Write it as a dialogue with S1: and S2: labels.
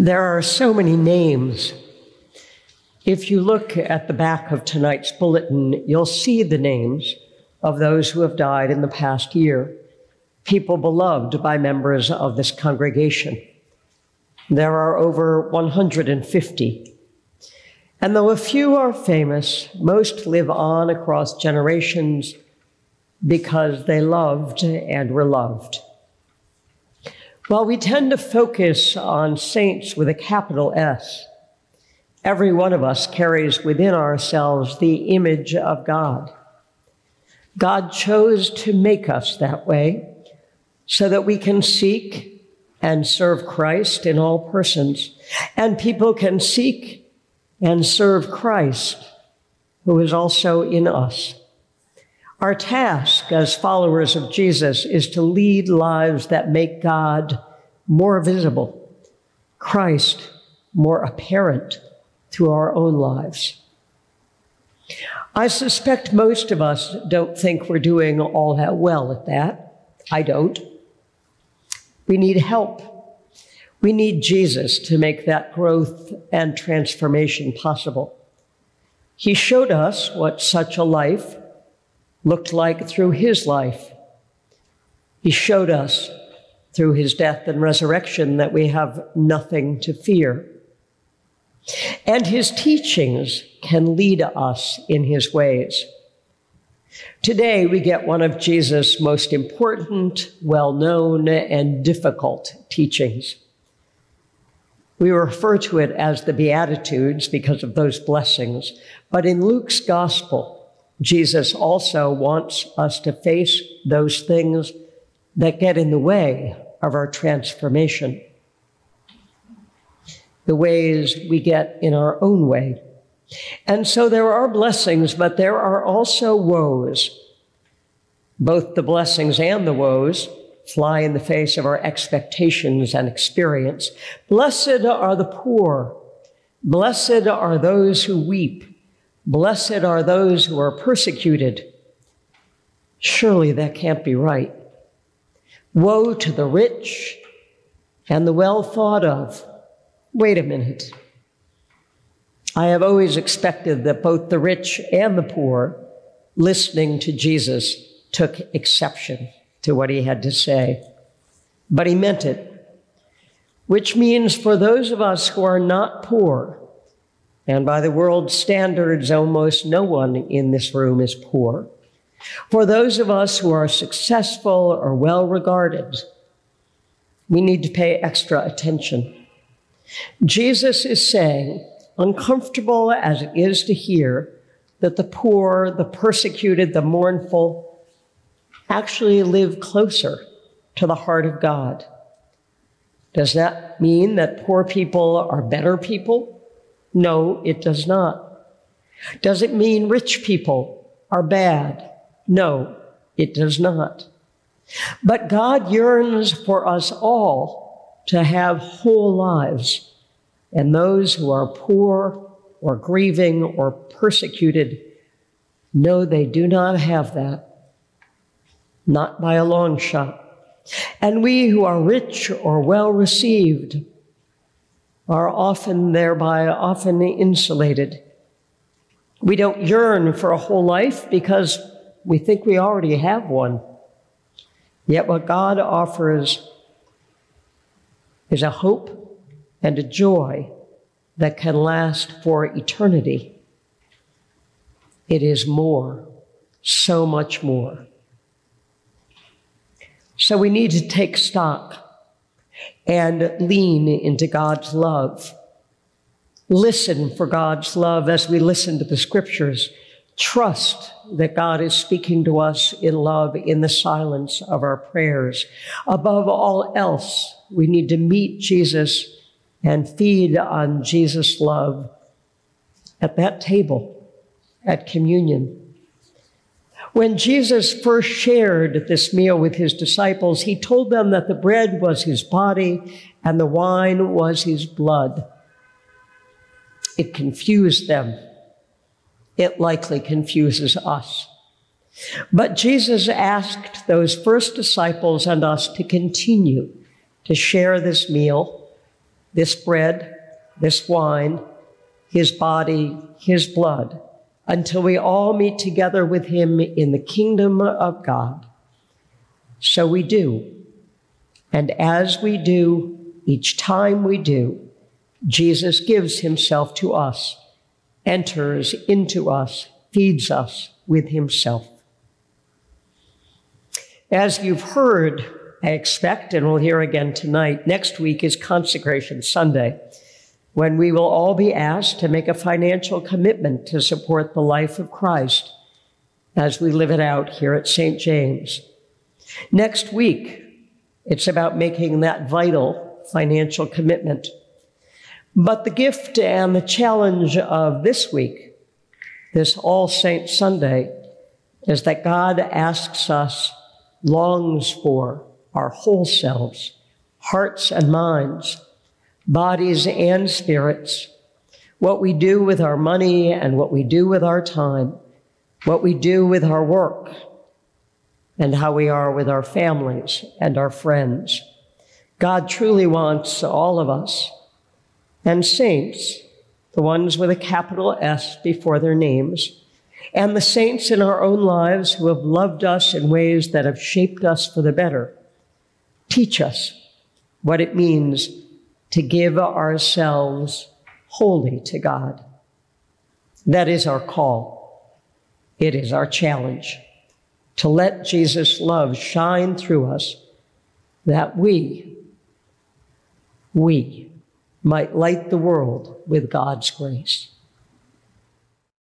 S1: There are so many names. If you look at the back of tonight's bulletin, you'll see the names of those who have died in the past year, people beloved by members of this congregation. There are over 150. And though a few are famous, most live on across generations because they loved and were loved. While we tend to focus on saints with a capital S, every one of us carries within ourselves the image of God. God chose to make us that way so that we can seek and serve Christ in all persons, and people can seek and serve Christ, who is also in us. Our task as followers of Jesus is to lead lives that make God more visible, Christ more apparent through our own lives. I suspect most of us don't think we're doing all that well at that. I don't. We need help. We need Jesus to make that growth and transformation possible. He showed us what such a life looked like through his life. He showed us through his death and resurrection that we have nothing to fear. And his teachings can lead us in his ways. Today, we get one of Jesus' most important, well known, and difficult teachings. We refer to it as the Beatitudes because of those blessings, but in Luke's gospel, Jesus also wants us to face those things that get in the way of our transformation, the ways we get in our own way. And so there are blessings, but there are also woes. Both the blessings and the woes fly in the face of our expectations and experience. Blessed are the poor. Blessed are those who weep. Blessed are those who are persecuted. Surely that can't be right. Woe to the rich and the well thought of. Wait a minute. I have always expected that both the rich and the poor, listening to Jesus, took exception to what he had to say. But he meant it, which means for those of us who are not poor, and by the world's standards, almost no one in this room is poor. For those of us who are successful or well regarded, we need to pay extra attention. Jesus is saying, uncomfortable as it is to hear, that the poor, the persecuted, the mournful actually live closer to the heart of God. Does that mean that poor people are better people? No, it does not. Does it mean rich people are bad? No, it does not. But God yearns for us all to have whole lives. And those who are poor or grieving or persecuted know they do not have that, not by a long shot. And we who are rich or well received are often thereby often insulated. We don't yearn for a whole life because we think we already have one. Yet what God offers is a hope and a joy that can last for eternity. It is more, so much more. So we need to take stock and lean into God's love. Listen for God's love as we listen to the scriptures. Trust that God is speaking to us in love in the silence of our prayers. Above all else, we need to meet Jesus and feed on Jesus' love at that table at communion. When Jesus first shared this meal with his disciples, he told them that the bread was his body and the wine was his blood. It confused them. It likely confuses us. But Jesus asked those first disciples and us to continue to share this meal this bread, this wine, his body, his blood, until we all meet together with him in the kingdom of God. So we do. And as we do, each time we do, Jesus gives himself to us, enters into us, feeds us with himself. As you've heard, I expect, and we'll hear again tonight, next week is Consecration Sunday, when we will all be asked to make a financial commitment to support the life of Christ as we live it out here at St. James. Next week, it's about making that vital financial commitment. But the gift and the challenge of this week, this All Saints Sunday, is that God asks us, longs for our whole selves, hearts and minds, bodies and spirits, what we do with our money and what we do with our time, what we do with our work, and how we are with our families and our friends. God truly wants all of us and saints, the ones with a capital S before their names, and the saints in our own lives who have loved us in ways that have shaped us for the better. Teach us what it means to give ourselves wholly to God. That is our call. It is our challenge to let Jesus' love shine through us that we, we might light the world with God's grace.